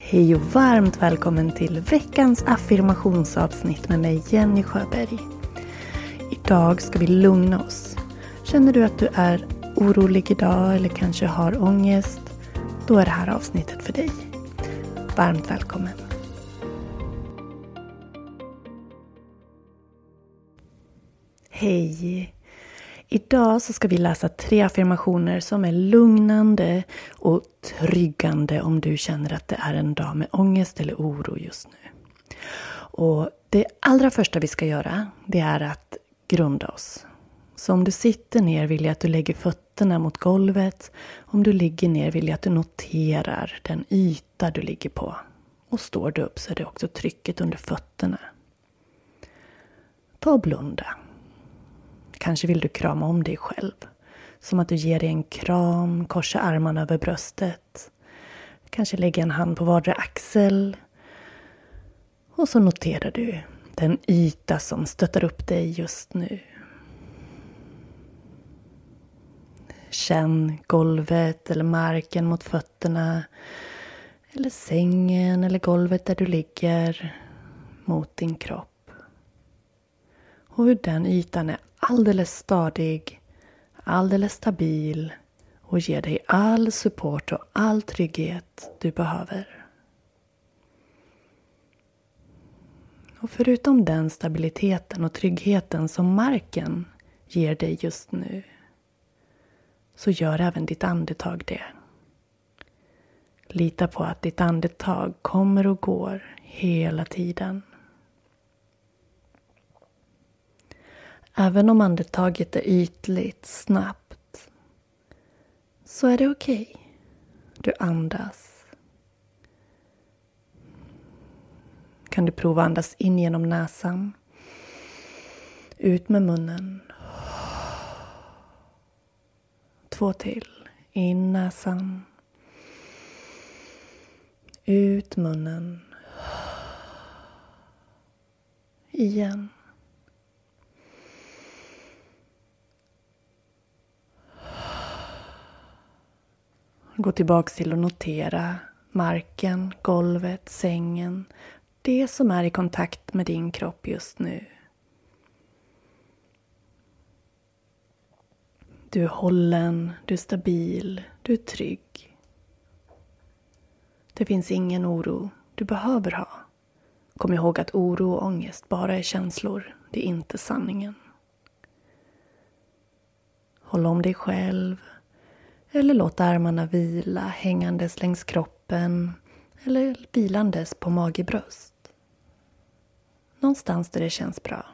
Hej och varmt välkommen till veckans affirmationsavsnitt med mig Jenny Sjöberg. Idag ska vi lugna oss. Känner du att du är orolig idag eller kanske har ångest? Då är det här avsnittet för dig. Varmt välkommen. Hej! Idag så ska vi läsa tre affirmationer som är lugnande och tryggande om du känner att det är en dag med ångest eller oro just nu. Och Det allra första vi ska göra, det är att grunda oss. Så om du sitter ner vill jag att du lägger fötterna mot golvet. Om du ligger ner vill jag att du noterar den yta du ligger på. Och står du upp så är det också trycket under fötterna. Ta och blunda. Kanske vill du krama om dig själv. Som att du ger dig en kram, korsar armarna över bröstet. Kanske lägger en hand på vardera axel. Och så noterar du den yta som stöttar upp dig just nu. Känn golvet eller marken mot fötterna. Eller sängen eller golvet där du ligger mot din kropp. Och hur den ytan är alldeles stadig, alldeles stabil och ger dig all support och all trygghet du behöver. Och förutom den stabiliteten och tryggheten som marken ger dig just nu så gör även ditt andetag det. Lita på att ditt andetag kommer och går hela tiden. Även om andetaget är ytligt, snabbt, så är det okej. Okay. Du andas. Kan du prova andas in genom näsan. Ut med munnen. Två till. In näsan. Ut munnen. Igen. Gå tillbaks till att notera marken, golvet, sängen. Det som är i kontakt med din kropp just nu. Du är hållen, du är stabil, du är trygg. Det finns ingen oro du behöver ha. Kom ihåg att oro och ångest bara är känslor, det är inte sanningen. Håll om dig själv, eller låt armarna vila hängandes längs kroppen eller vilandes på mage bröst. Någonstans där det känns bra.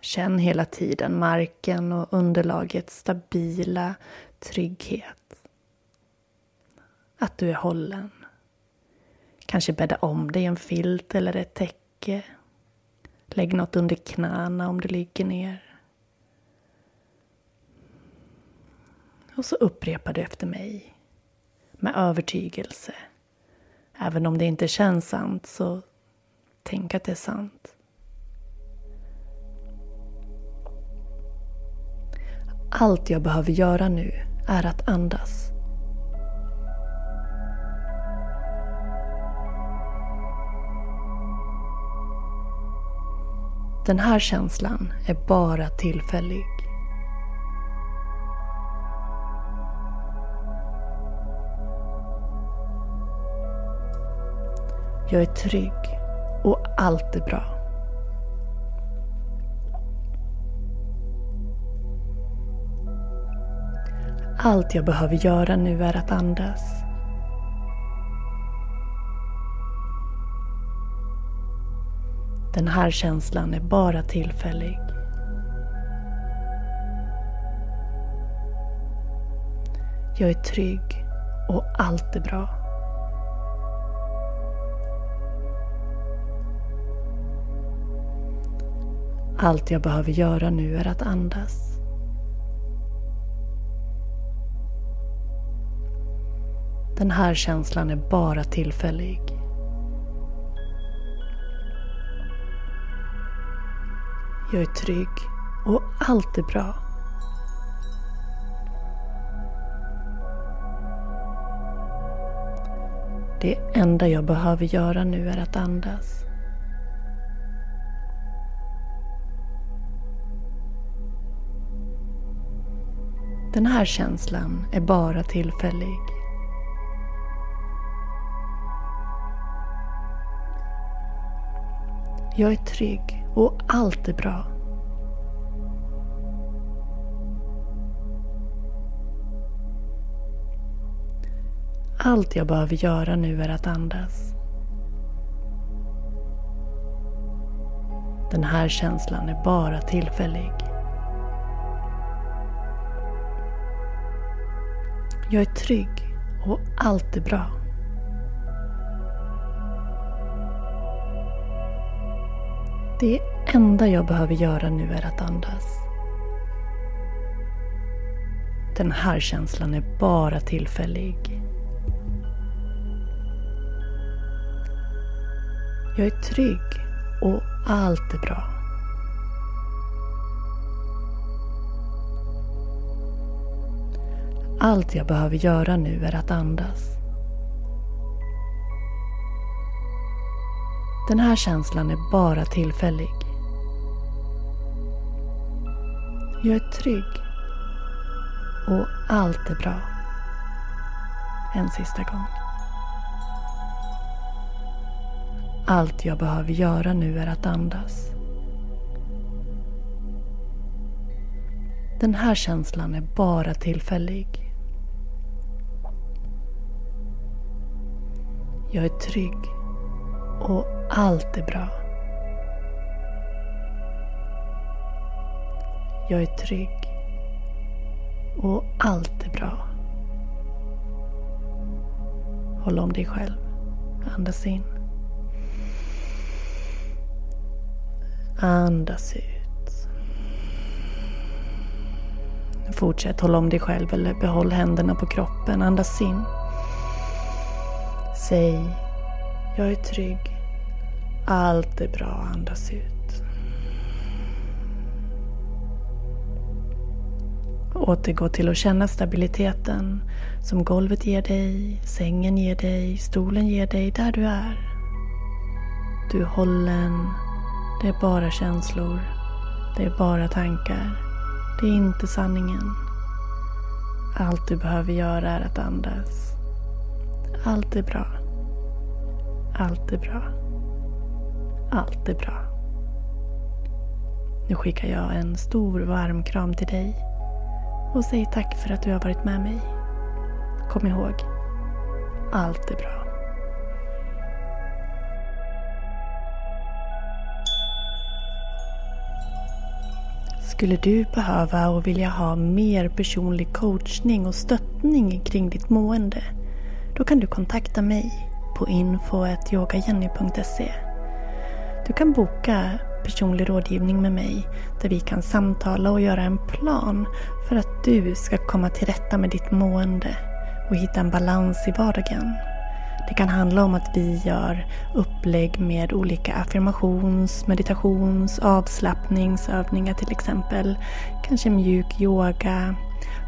Känn hela tiden marken och underlagets stabila trygghet. Att du är hållen. Kanske bädda om dig i en filt eller ett täcke. Lägg något under knäna om du ligger ner. Och så upprepar du efter mig. Med övertygelse. Även om det inte känns sant så tänk att det är sant. Allt jag behöver göra nu är att andas. Den här känslan är bara tillfällig. Jag är trygg och allt är bra. Allt jag behöver göra nu är att andas. Den här känslan är bara tillfällig. Jag är trygg och allt är bra. Allt jag behöver göra nu är att andas. Den här känslan är bara tillfällig. Jag är trygg och allt är bra. Det enda jag behöver göra nu är att andas. Den här känslan är bara tillfällig. Jag är trygg och allt är bra. Allt jag behöver göra nu är att andas. Den här känslan är bara tillfällig. Jag är trygg och allt är bra. Det enda jag behöver göra nu är att andas. Den här känslan är bara tillfällig. Jag är trygg och allt är bra. Allt jag behöver göra nu är att andas. Den här känslan är bara tillfällig. Jag är trygg. Och allt är bra. En sista gång. Allt jag behöver göra nu är att andas. Den här känslan är bara tillfällig. Jag är trygg och allt är bra. Jag är trygg och allt är bra. Håll om dig själv. Andas in. Andas ut. Fortsätt hålla om dig själv eller behåll händerna på kroppen. Andas in. Säg, jag är trygg. Allt är bra. Andas ut. Återgå till att känna stabiliteten som golvet ger dig, sängen ger dig, stolen ger dig där du är. Du är hållen. Det är bara känslor. Det är bara tankar. Det är inte sanningen. Allt du behöver göra är att andas. Allt är bra. Allt är bra. Allt är bra. Nu skickar jag en stor varm kram till dig och säger tack för att du har varit med mig. Kom ihåg, allt är bra. Skulle du behöva och vilja ha mer personlig coachning och stöttning kring ditt mående? Då kan du kontakta mig på info.yogajenny.se. Du kan boka personlig rådgivning med mig där vi kan samtala och göra en plan för att du ska komma till rätta med ditt mående och hitta en balans i vardagen. Det kan handla om att vi gör upplägg med olika affirmations, meditations, avslappningsövningar till exempel. Kanske mjuk yoga.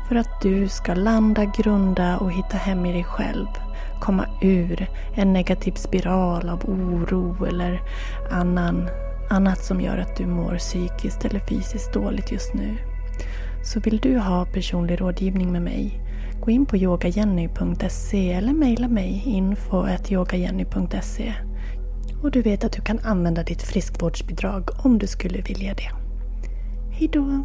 För att du ska landa, grunda och hitta hem i dig själv. Komma ur en negativ spiral av oro eller annan, annat som gör att du mår psykiskt eller fysiskt dåligt just nu. Så vill du ha personlig rådgivning med mig Gå in på yogajenny.se eller mejla mig info.yogajenny.se och du vet att du kan använda ditt friskvårdsbidrag om du skulle vilja det. Hejdå!